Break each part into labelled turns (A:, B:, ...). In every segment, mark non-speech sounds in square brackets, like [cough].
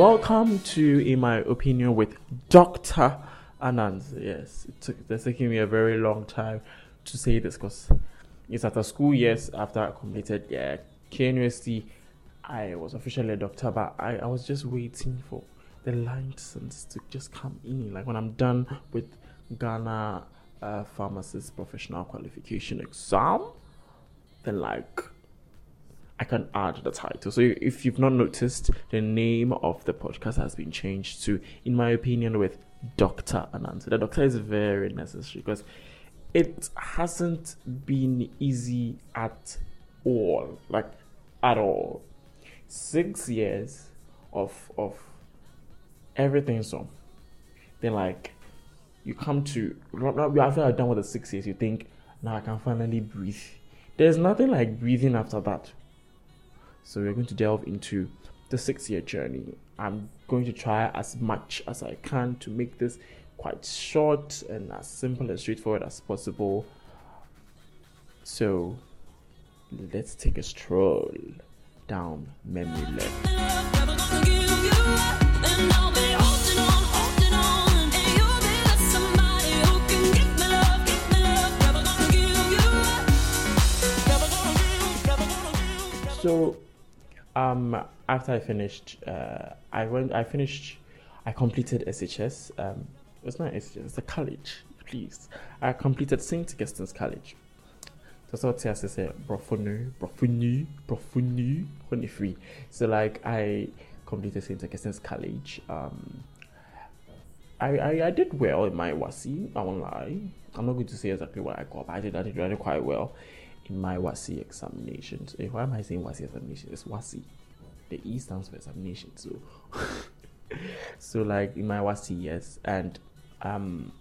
A: welcome to In My Opinion with Dr. Anand. Yes, it took, it's taking me a very long time to say this because it's after school years after I completed yeah, KNUST. I was officially a doctor, but I, I was just waiting for the license to just come in. Like when I'm done with Ghana uh, pharmacist professional qualification exam, then like I can add the title. So if you've not noticed, the name of the podcast has been changed to, in my opinion, with Dr. Anand. The doctor is very necessary because it hasn't been easy at all. Like at all. Six years of of everything so then like you come to after you're done with the six years, you think, now I can finally breathe. There's nothing like breathing after that. So we're going to delve into the six year journey. I'm going to try as much as I can to make this quite short and as simple and straightforward as possible. So let's take a stroll down memory lane. So, um, after I finished, uh, I went. I finished. I completed SHS. Um, it's not SHS. It's a college. Please, I completed Saint Augustine's College. That's what I say. Brofunu, brofunu, brofunu, free. So like I completed Saint Augustine's College. Um, I, I, I did well in my WASSCE. I won't lie. I'm not going to say exactly what I got, but I did I did, I did quite well in my WASSCE examinations. Eh, why am I saying WASSCE examination? It's WASSCE. The E stands for examination. So, [laughs] so like in my WASSCE, yes. And um,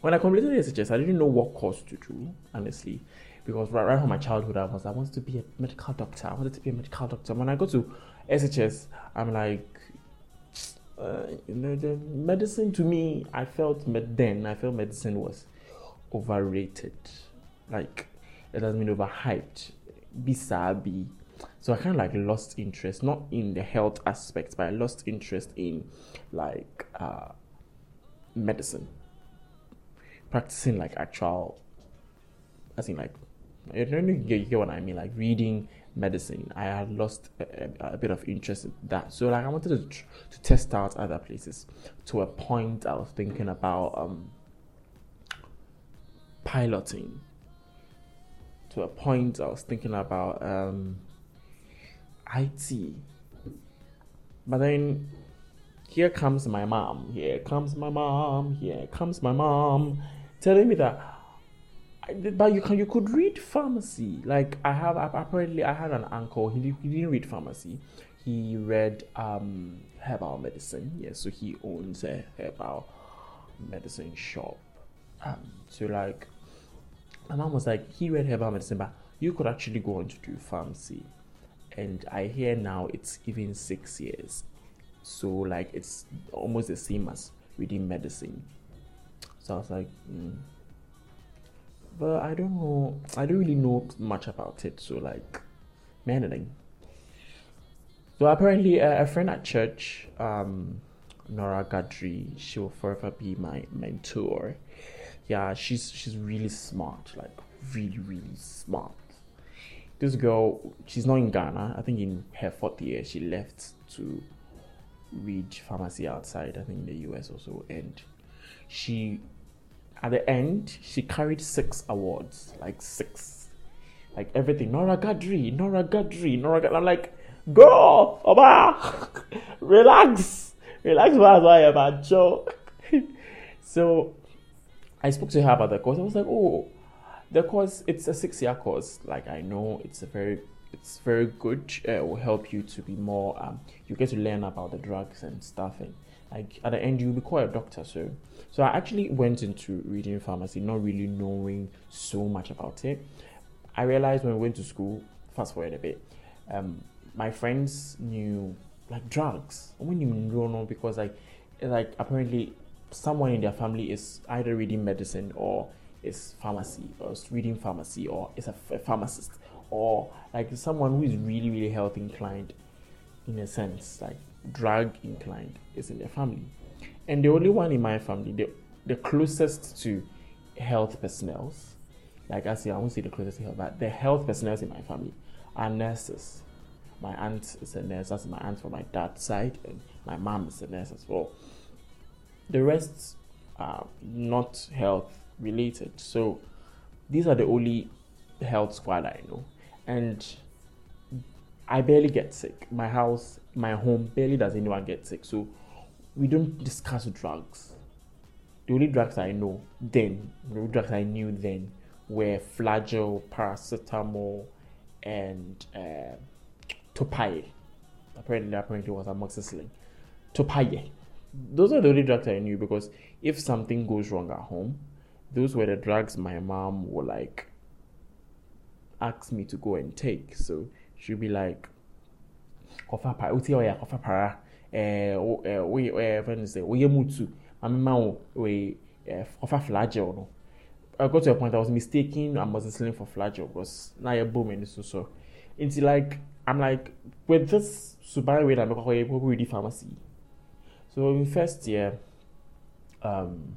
A: when I completed the SHS, I didn't know what course to do, honestly. Because right, right from my childhood, I was I wanted to be a medical doctor. I wanted to be a medical doctor. When I go to SHS, I'm like, uh, you know, the medicine to me, I felt med- then I felt medicine was overrated. Like it has been overhyped. Bisabi. So I kind of like lost interest, not in the health aspect, but I lost interest in like uh, medicine, practicing like actual, as in like, you know, you get, what I mean, like reading medicine. I had lost a, a, a, bit of interest in that. So like I wanted to, tr- to test out other places. To a point, I was thinking about um, piloting to a point I was thinking about um, IT. But then here comes my mom, here comes my mom, here comes my mom telling me that but you can you could read pharmacy. Like I have apparently I had an uncle, he, he didn't read pharmacy. He read um herbal medicine. Yeah, so he owns a herbal medicine shop. Um so like my mom was like, he read herbal medicine, but you could actually go on to do pharmacy. And I hear now it's even six years. So, like, it's almost the same as reading medicine. So I was like, mm. but I don't know, I don't really know much about it. So, like, man, so apparently, a friend at church, um, Nora Gadri, she will forever be my mentor yeah, she's she's really smart, like really really smart. This girl, she's not in Ghana. I think in her fourth year, she left to read pharmacy outside. I think in the US also, and she, at the end, she carried six awards, like six, like everything. Nora Gadri, Nora Gadri, Nora Gadri. I'm like, girl, Oba, [laughs] relax, relax, why am I joke? so I spoke to her about the course. I was like, oh, the course it's a six year course. Like I know it's a very it's very good. It will help you to be more. Um, you get to learn about the drugs and stuff, and like at the end you'll be quite a doctor. So, so I actually went into reading pharmacy, not really knowing so much about it. I realized when we went to school. Fast forward a bit. Um, my friends knew like drugs. When you know, because like, like apparently someone in their family is either reading medicine or is pharmacy or is reading pharmacy or is a, a pharmacist or like someone who is really really health inclined in a sense, like drug inclined, is in their family. And the only one in my family, the, the closest to health personnel, like I say, I won't say the closest to health, but the health personnel in my family are nurses. My aunt is a nurse, that's my aunt from my dad's side, and my mom is a nurse as well. The rest are not health related. So these are the only health squad I know. And I barely get sick. My house, my home, barely does anyone get sick. So we don't discuss drugs. The only drugs I know then, the only drugs I knew then were flagyl, paracetamol, and uh, topaye. Apparently, apparently was amoxicillin. Topaye. Those are the only drugs I knew because if something goes wrong at home, those were the drugs my mom would like ask me to go and take. So she'd be like, "Kofa para, uti oya kofa para, eh, we, eh, say we mutu, mami ma we, eh, kofa flagyl no." I got to a point I was mistaking amoxicillin for flagyl because now you're booming so so. It's like I'm like with this subai way that I'm going to pharmacy. So in first year, um,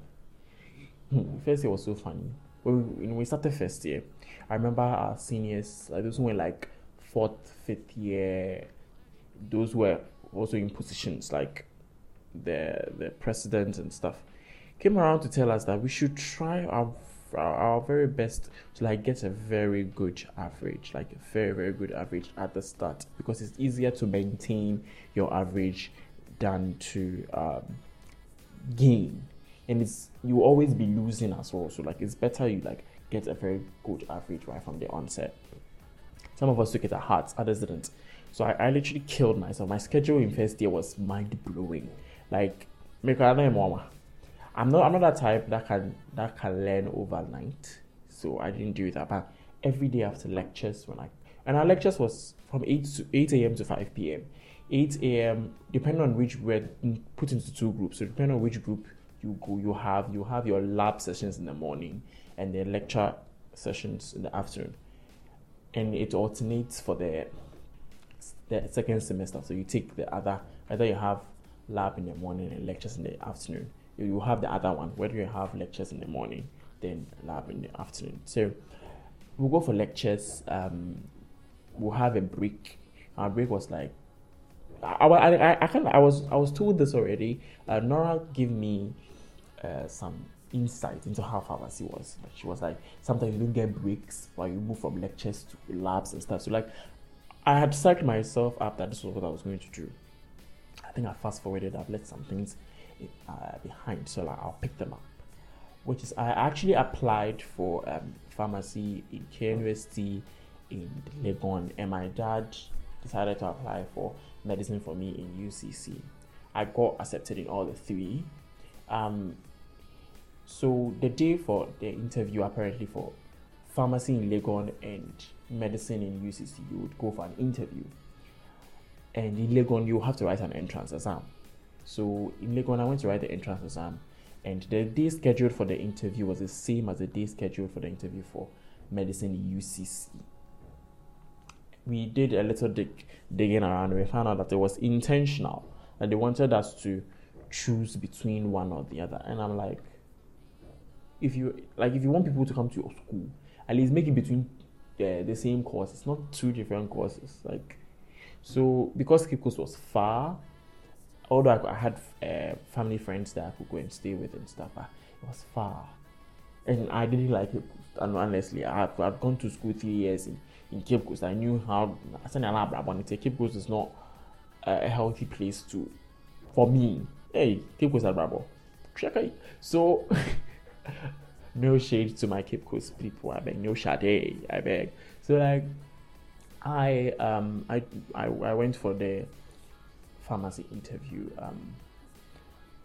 A: hmm, first year was so funny. When we started first year, I remember our seniors, like those who were like fourth, fifth year, those were also in positions like the the president and stuff, came around to tell us that we should try our our, our very best to like get a very good average, like a very very good average at the start, because it's easier to maintain your average than to um, gain. And it's you always be losing as well. So like it's better you like get a very good average right from the onset. Some of us took it at heart others didn't. So I, I literally killed myself. My schedule in first year was mind-blowing. Like I'm not I'm not that type that can that can learn overnight. So I didn't do that. But every day after lectures when I and our lectures was from 8 to 8 a.m. to 5 p.m. 8 a.m. depending on which we're put into two groups. So depending on which group you go, you have you have your lab sessions in the morning and the lecture sessions in the afternoon, and it alternates for the the second semester. So you take the other either you have lab in the morning and lectures in the afternoon. You have the other one whether you have lectures in the morning then lab in the afternoon. So we'll go for lectures. Um, we'll have a break. Our break was like I, I, I, kind of I was I was told this already. Uh, Nora gave me uh, some insight into how pharmacy was. Like she was like, sometimes you don't get breaks while you move from lectures to labs and stuff. So like, I had psyched myself up that this was what I was going to do. I think I fast forwarded. I've left some things uh, behind, so like I'll pick them up. Which is I actually applied for um, pharmacy in KNUST in Legon, and my dad decided to apply for medicine for me in UCC. I got accepted in all the three. Um, so the day for the interview, apparently for pharmacy in Legon and medicine in UCC, you would go for an interview. And in Legon, you have to write an entrance exam. So in Legon, I went to write the entrance exam, and the day scheduled for the interview was the same as the day scheduled for the interview for medicine in UCC we did a little dig, digging around. And we found out that it was intentional, that they wanted us to choose between one or the other. And I'm like, if you like, if you want people to come to your school, at least make it between the, same courses, not two different courses. Like, so because Coast was far, although I, I had uh, family friends that I could go and stay with and stuff, but it was far, and I didn't like it. And honestly, I I'd gone to school three years in in Cape Coast. I knew how I said Cape Coast is not a healthy place to for me. Hey, Cape Coast Brabo. So [laughs] no shade to my Cape Coast people. I beg no shade. I beg. So like I um I I, I went for the pharmacy interview. Um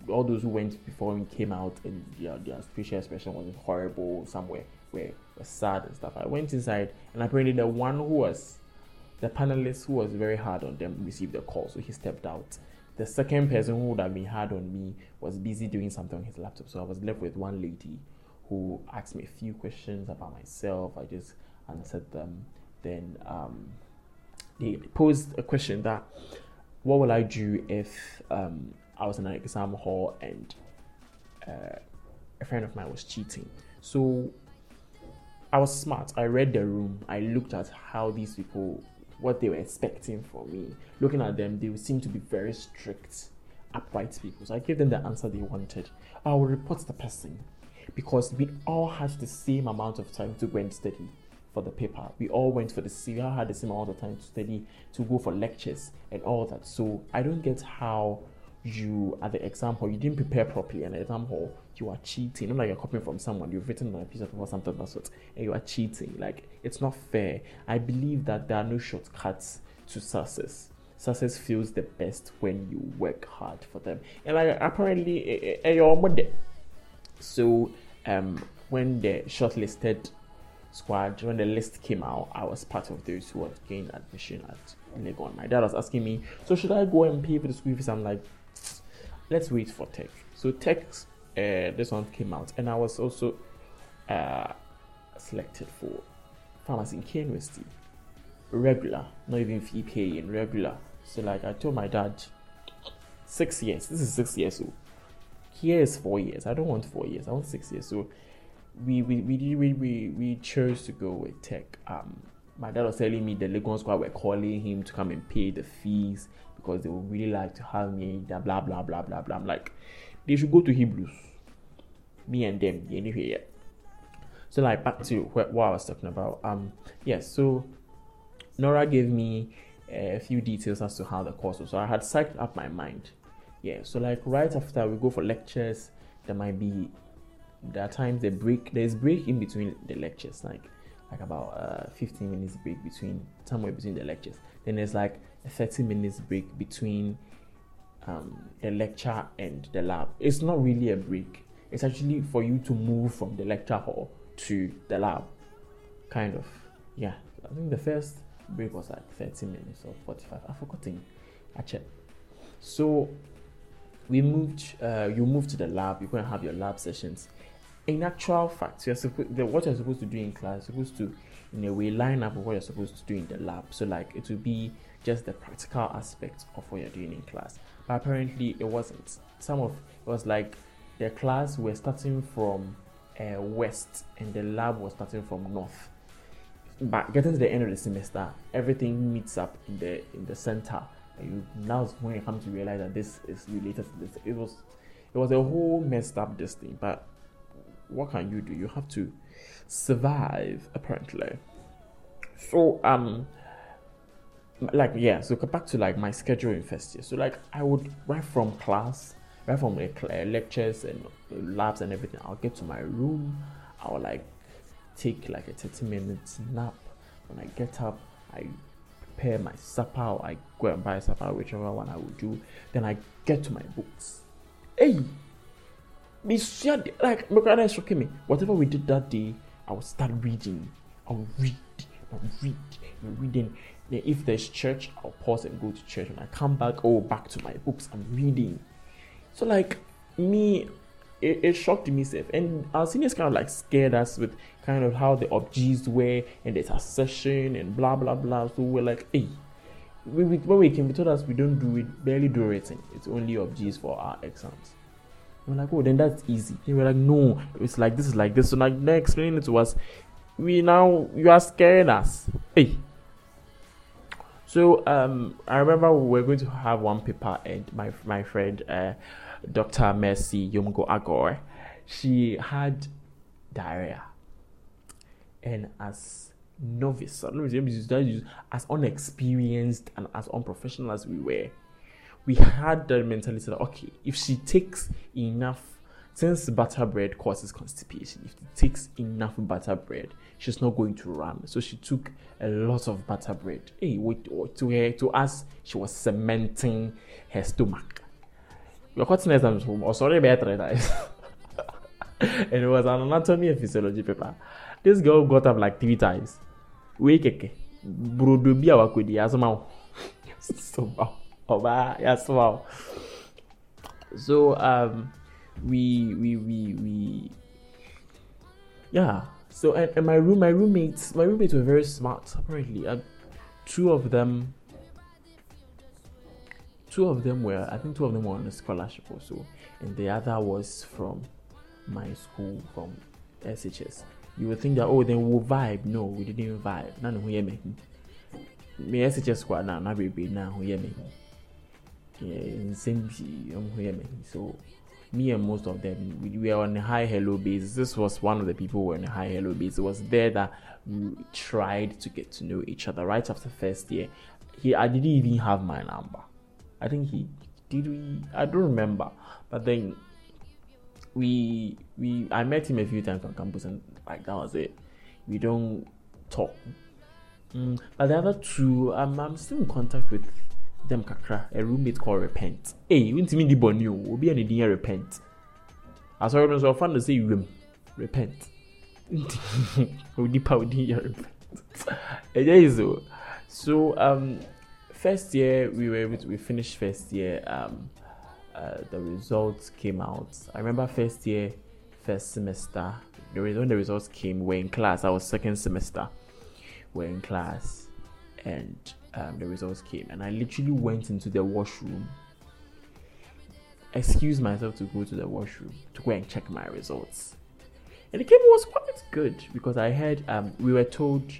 A: all those who went before me came out and their, their facial expression was horrible somewhere where was sad and stuff. I went inside and apparently the one who was the panelist who was very hard on them received a call, so he stepped out. The second person who would have been hard on me was busy doing something on his laptop, so I was left with one lady who asked me a few questions about myself. I just answered them. Then um, they posed a question that what will I do if um, I was in an exam hall and uh, a friend of mine was cheating? So I was smart. I read the room. I looked at how these people, what they were expecting from me. Looking at them, they seem to be very strict, upright people. So I gave them the answer they wanted. I will report the person because we all had the same amount of time to go and study for the paper. We all went for the same, we all had the same amount of time to study, to go for lectures and all that. So I don't get how you at the exam hall you didn't prepare properly and the exam hall you are cheating. Not like you're copying from someone, you've written on a piece of paper something that's what and you are cheating. Like it's not fair. I believe that there are no shortcuts to success. Success feels the best when you work hard for them. And like apparently you're eh, so um when the shortlisted squad, when the list came out, I was part of those who had gained admission at Legon. My dad was asking me, so should I go and pay for the school fees? I'm like, let's wait for tech. So tech, uh, this one came out, and I was also uh, selected for pharmacy in University, regular, not even fee paying, regular. So like I told my dad, six years. This is six years. So here is four years. I don't want four years. I want six years. So we we we we we, we chose to go with tech. Um, my dad was telling me the Legon squad were calling him to come and pay the fees because they would really like to have me. Blah blah blah blah blah blah. I'm like, they should go to Hebrews. Me and them, anyway. Yeah. So like back to what, what I was talking about. Um, yes. Yeah, so Nora gave me a few details as to how the course was. So I had psyched up my mind. Yeah. So like right after we go for lectures, there might be there are times they break. There's break in between the lectures, like like about uh, 15 minutes break between somewhere between the lectures. Then there's like a 30 minutes break between um, the lecture and the lab. It's not really a break. It's actually for you to move from the lecture hall to the lab, kind of. Yeah, I think the first break was like 30 minutes or 45. I've forgotten. I checked. So we moved. Uh, you move to the lab. You're going to have your lab sessions in actual fact, you're supposed what you're supposed to do in class, you're supposed to in a way line up with what you're supposed to do in the lab. So like it will be just the practical aspect of what you're doing in class. But apparently it wasn't. Some of it was like the class were starting from uh, west and the lab was starting from north. But getting to the end of the semester, everything meets up in the in the center. And you now when you come to realize that this is related to this. It was it was a whole messed up this thing, but what can you do? You have to survive, apparently. So, um, like, yeah, so back to like my schedule in first year. So, like, I would right from class, right from lectures and labs and everything, I'll get to my room, I'll like take like a 30 minutes nap. When I get up, I prepare my supper, I go and buy supper, whichever one I would do. Then I get to my books. Hey, me like my grandma is shocking me. Whatever we did that day, I would start reading. I'll read. I'll read. I'm reading. Then if there's church, I'll pause and go to church. When I come back, oh back to my books. I'm reading. So like me, it, it shocked me safe. And our seniors kind of like scared us with kind of how the objects were and there's a session and blah blah blah. So we're like, hey. We, we, when we came, they told us we don't do it, barely do written. It's only objects for our exams. We're like, oh, then that's easy. They were like, no, it's like this is like this. So like they're explaining it to us. We now you are scaring us. Hey. So um, I remember we were going to have one paper, and my my friend, uh, Dr. Mercy Yomgo Agor, she had diarrhea, and as novice, as unexperienced and as unprofessional as we were, we had the mentality that okay, if she takes enough, since butter bread causes constipation, if she takes enough butter bread, she's not going to run. So she took a lot of butter bread. Hey, wait, to her, eh, to us, she was cementing her stomach. Your home, or sorry, better [laughs] and it was an anatomy and physiology paper. This girl got up like three times. Wake, brodo bi a wakodi [laughs] asoma. Wow. Yes, wow. So um, we we we we yeah. So and, and my room, my roommates, my roommates were very smart. Apparently, uh, two of them. two of them were, I think two of them were on a scholarship also, and the other was from my school from SHS. You would think that oh then we'll vibe. No, we didn't even vibe. None of me. Me SHS squad now, not be now who me. Yeah, same um. So me and most of them we, we were on a high hello base. This was one of the people who were on a high hello base. It was there that we tried to get to know each other right after first year. He I didn't even have my number. I think he did we I don't remember. But then we we I met him a few times on campus and like that was it. We don't talk. Mm, but the other two, um, I'm still in contact with them kakra. A roommate called Repent. Hey, you want me the bonio? We'll be any day repent. I saw him so fun to say you repent. We deep out repent. [laughs] Is so. So um, first year we were we finished first year um uh, the results came out. I remember first year, first semester. The when the results came, we're in class. I was second semester. We're in class, and um, the results came, and I literally went into the washroom. Excuse myself to go to the washroom to go and check my results, and the game was quite good because I heard um, we were told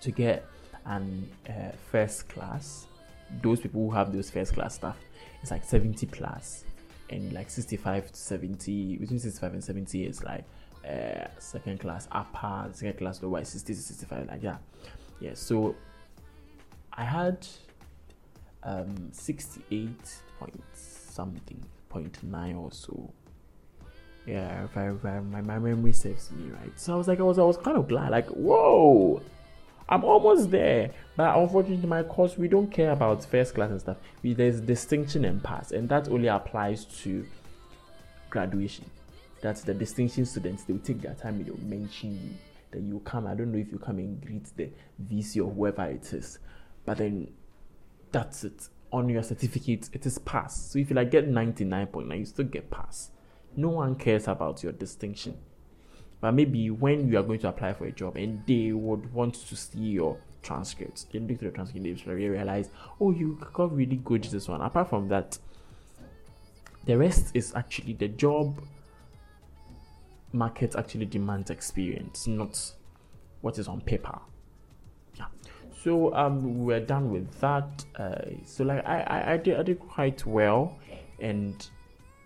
A: to get an uh, first class. Those people who have those first class stuff it's like 70 plus and like 65 to 70 between 65 and 70 is like uh, second class upper second class lower 60 to 65 like yeah yeah so i had um 68 point something point nine or so yeah if I, if I, my, my memory serves me right so i was like i was i was kind of glad like whoa I'm almost there. But unfortunately, my course, we don't care about first class and stuff. We, there's distinction and pass, and that only applies to graduation. That's the distinction students. They will take their time. They'll mention you. Then you come. I don't know if you come and greet the VC or whoever it is, but then that's it. On your certificate, it is pass. So if you like get 99.9, you still get pass. No one cares about your distinction. But maybe when you are going to apply for a job and they would want to see your transcripts, they look through the transcript, they realize, oh, you got really good this one. Apart from that, the rest is actually the job market actually demands experience, not what is on paper. So um, we are done with that. Uh, so like I, I, I did I did quite well, and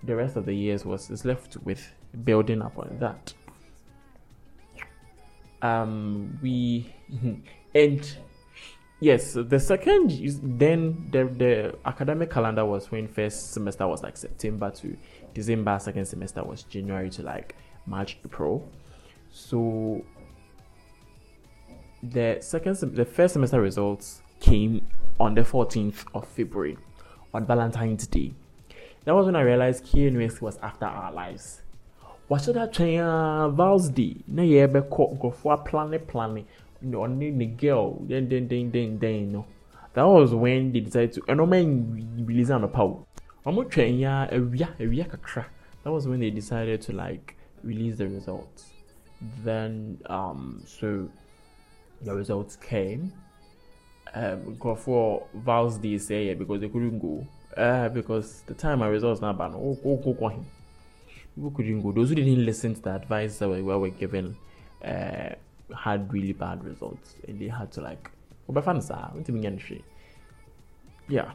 A: the rest of the years was is left with building up on that um, we [laughs] and yes, the second then the the academic calendar was when first semester was like September to December, second semester was January to like March, April. So the second the first semester results came on the 14th of February on Valentine's Day. That was when I realized Kia University was after our lives. Wahyɛ da twɛn a vows day na yɛbɛkɔ nkurɔfoɔ aplane plane ɔne ne girl. Den no. That was when they decided to ɛno ɔmo release anɔpa o ɔmo twɛn ya awia awia kakra. That was when they decided to like release the results. Then um so the results came um nkurɔfoɔ vows sɛ yɛ because they couldn't go uh, because the time my results na ba no ɔkɔ kɔ him people couldn't go. Those who didn't listen to the advice that we were given uh, had really bad results, and they had to like, yeah.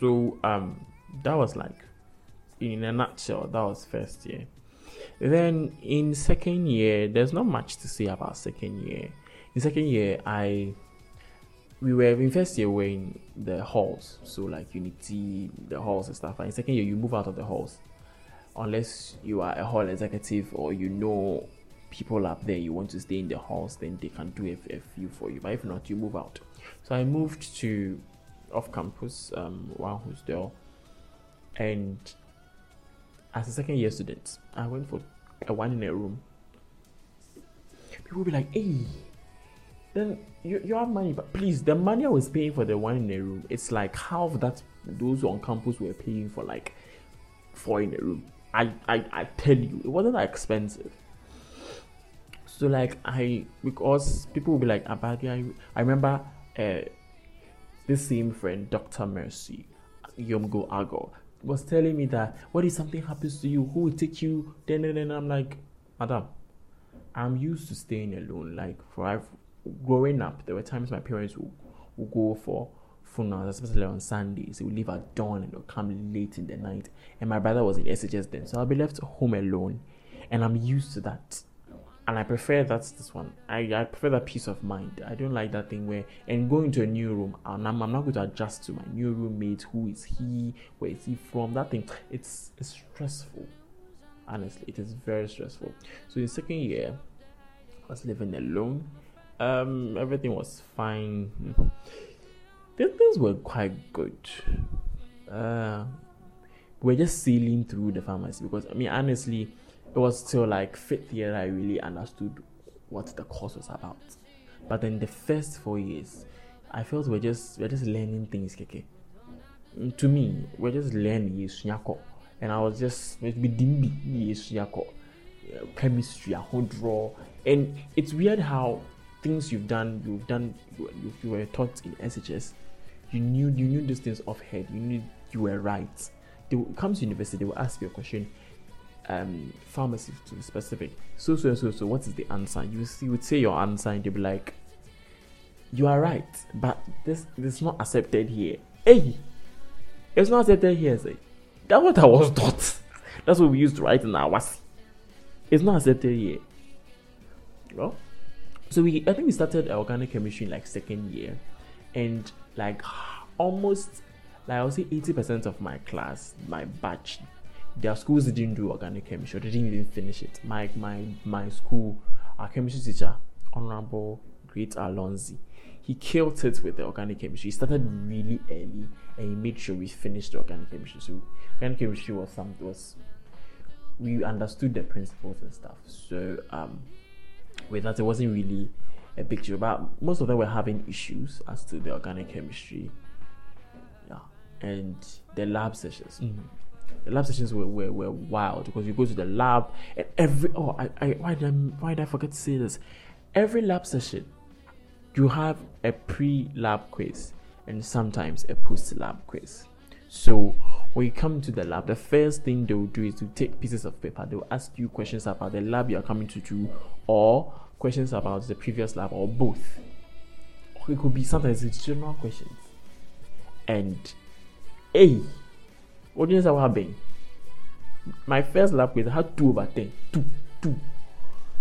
A: So um, that was like, in a nutshell, that was first year. Then in second year, there's not much to say about second year. In second year, I we were in first year we're in the halls, so like Unity, the halls and stuff. And in second year, you move out of the halls. Unless you are a hall executive or you know people up there you want to stay in the halls then they can do a, a few for you. But if not you move out. So i moved to off campus um one hostel and as a second year student i went for a one in a room people be like hey then you, you have money but please the money i was paying for the one in a room it's like half that those on campus were paying for like four in a room I, I, I tell you, it wasn't that expensive. So like I because people will be like Abadi, I, I remember uh, this same friend, Dr. Mercy Yomgo Ago, was telling me that what if something happens to you, who will take you? Then and then I'm like, Madam, I'm used to staying alone. Like for I've growing up, there were times my parents would, would go for funerals, especially on Sundays. They would leave at dawn and they'll come late in the night. And my brother was in SHS then, so I'll be left home alone. And I'm used to that and I prefer that's this one. I, I prefer that peace of mind. I don't like that thing where and going to a new room and I'm, I'm not going to adjust to my new roommate. Who is he? Where is he from? That thing. It's it's stressful. Honestly, it is very stressful. So in second year, I was living alone. Um, everything was fine. Things were quite good. Uh, we're just sailing through the pharmacy because I mean honestly it was till like fifth year I really understood what the course was about. But then the first four years, I felt we're just we're just learning things, keke. Mm, to me, we're just learning yesunyako, and I was just maybe dimbi yesunyako, chemistry, a whole draw, and it's weird how things you've done, you've done, you, you were taught in SHS, you knew you knew these things off head, you knew you were right. They will come to university, they will ask you a question um, pharmacy to be specific. So, so, so, so, what is the answer? You, you would say your answer and they'd be like, you are right, but this, this is not accepted here. Hey, it's not accepted here, say. That's what I was [laughs] taught. That's what we used to write in our. It's not accepted here. Well, so we, I think we started organic chemistry in like second year, and like almost, like I would say 80% of my class, my batch their schools didn't do organic chemistry, they didn't even finish it. My my my school, our chemistry teacher, Honorable Great Alonzi, he killed it with the organic chemistry. He started really early and he made sure we finished the organic chemistry. So organic chemistry was some was we understood the principles and stuff. So um with that it wasn't really a big deal. But most of them were having issues as to the organic chemistry. Yeah. And the lab sessions. Mm-hmm the lab sessions were, were, were wild because you go to the lab and every oh I, I why did I, why did I forget to say this? Every lab session you have a pre-lab quiz and sometimes a post-lab quiz. So when you come to the lab, the first thing they will do is to take pieces of paper. They will ask you questions about the lab you are coming to do, or questions about the previous lab, or both. Or it could be sometimes it's general questions. And A, say what happened? My first lab quiz I had two over ten. Two, two.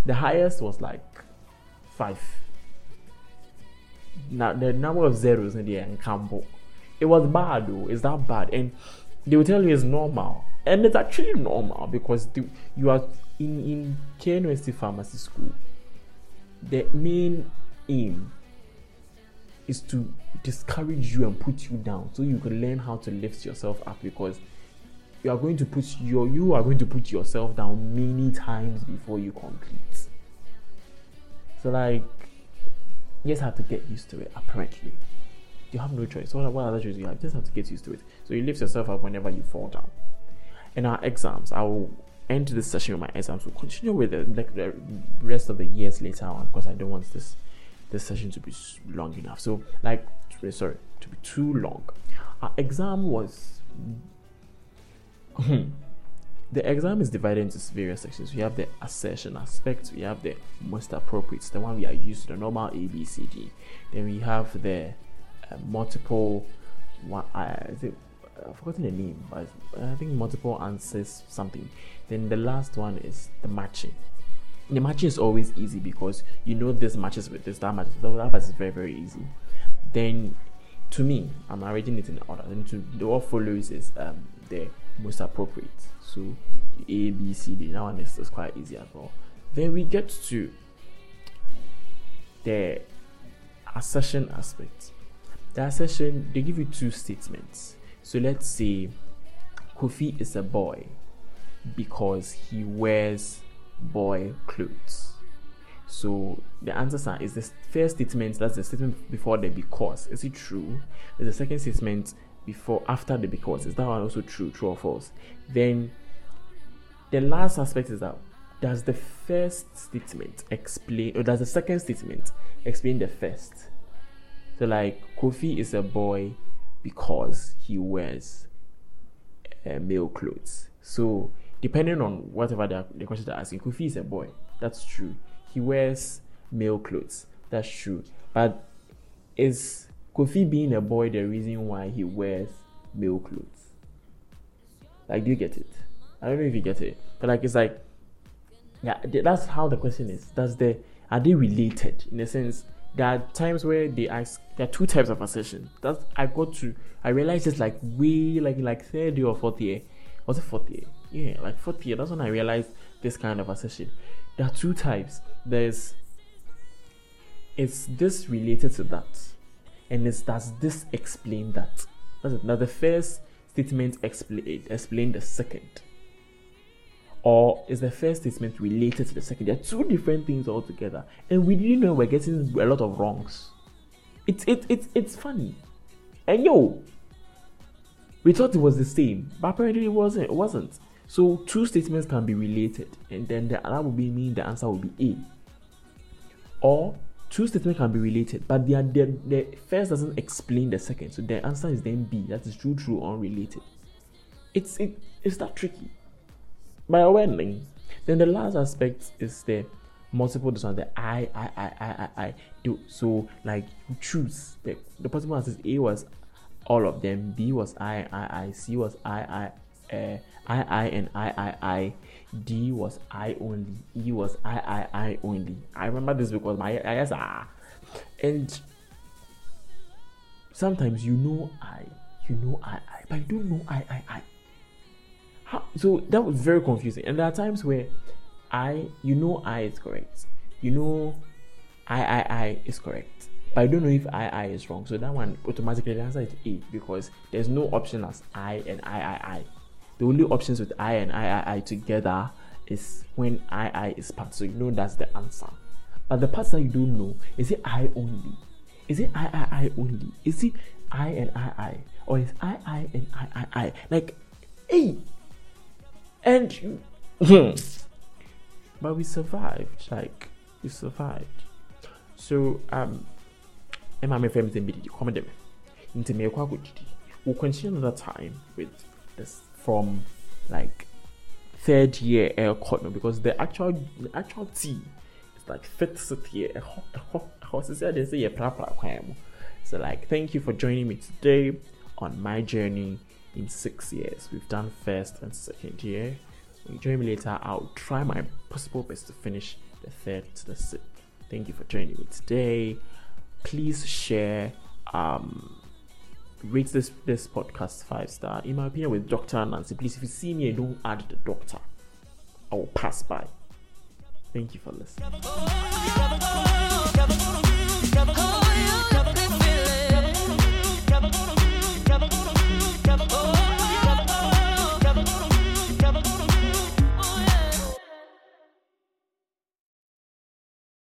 A: The highest was like five. Now the number of zeros in the encampo. It was bad though. It's that bad. And they will tell you it's normal. And it's actually normal because the, you are in, in KNUST Pharmacy School. The main aim is to discourage you and put you down so you can learn how to lift yourself up because you are going to put your you are going to put yourself down many times before you complete. So like you just have to get used to it apparently. You have no choice. What, what other choice you have? You just have to get used to it. So you lift yourself up whenever you fall down. In our exams i will end this session with my exams. We'll continue with the, like, the rest of the years later on because i don't want this this session to be long enough. So, like, sorry, to be too long. Our exam was. the exam is divided into various sections. We have the assertion aspect, we have the most appropriate, the one we are used to, the normal ABCD. Then we have the uh, multiple. One, uh, is it, I've forgotten the name, but I think multiple answers something. Then the last one is the matching the matching is always easy because you know this matches with this, that matches, that part is very, very easy. Then, to me, I'm arranging it in order. Then, to the what follows is um, the most appropriate. So, A, B, C, D. That one is, is quite easy as well. Then we get to the assertion aspect. The assertion, they give you two statements. So, let's say Kofi is a boy because he wears boy clothes. So the answers are is the first statement that's the statement before the because is it true? Is the second statement before after the because is that one also true, true or false? Then the last aspect is that does the first statement explain or does the second statement explain the first? So like Kofi is a boy because he wears uh, male clothes. So depending on whatever the, the question they're asking, Kofi is a boy. That's true. He wears male clothes. That's true. But is Kofi being a boy the reason why he wears male clothes? Like, do you get it? I don't know if you get it, but like, it's like, yeah, that's how the question is. Does the are they related in a sense? There are times where they ask. There are two types of assertion. That's I got to. I realized it's like way like like third year or fourth year. Was it fourth year? Yeah, like fourth year. That's when I realized this kind of assertion. There are two types. There's is this related to that? And is does this explain that? That's it. Now the first statement explain explain the second. Or is the first statement related to the second? They're two different things altogether. And we didn't know we're getting a lot of wrongs. It's it, it, it's funny. And yo, we thought it was the same, but apparently it wasn't. It wasn't. So two statements can be related, and then the that would be mean the answer will be A. Or two statements can be related, but are, the, the first doesn't explain the second. So the answer is then B. That is true, true, unrelated. It's it it's that tricky. By awareness, then the last aspect is the multiple this one the I I I I I I do so like you choose the the possible answers A was all of them, B was I I I, C was I I uh, I I and I I I D was I only, E was I I I only. I remember this because my eyes are, and sometimes you know I, you know I I, but you don't know I I I. How, so that was very confusing, and there are times where I, you know I is correct, you know I I I is correct, but I don't know if I I is wrong. So that one automatically the answer is A because there's no option as I and I I I the only options with I and I, together is when I, I is part. So you know that's the answer. But the parts that you don't know, is it I only? Is it I, I, I only? Is it I and I, I? Or is I, I and I, I, I? Like, hey! And, but we survived. Like, we survived. So, um, Emma, my friend, comment them. Into me, we'll continue another time with this from like third year air no, because the actual the actual T is like fifth year. So like thank you for joining me today on my journey in six years. We've done first and second year. When you join me later i'll try my possible best to finish the third to the sixth. Thank you for joining me today. Please share um rate this this podcast five star. In my opinion, with Dr. Nancy, please if you see me, and don't add the doctor. I will pass by. Thank you for listening.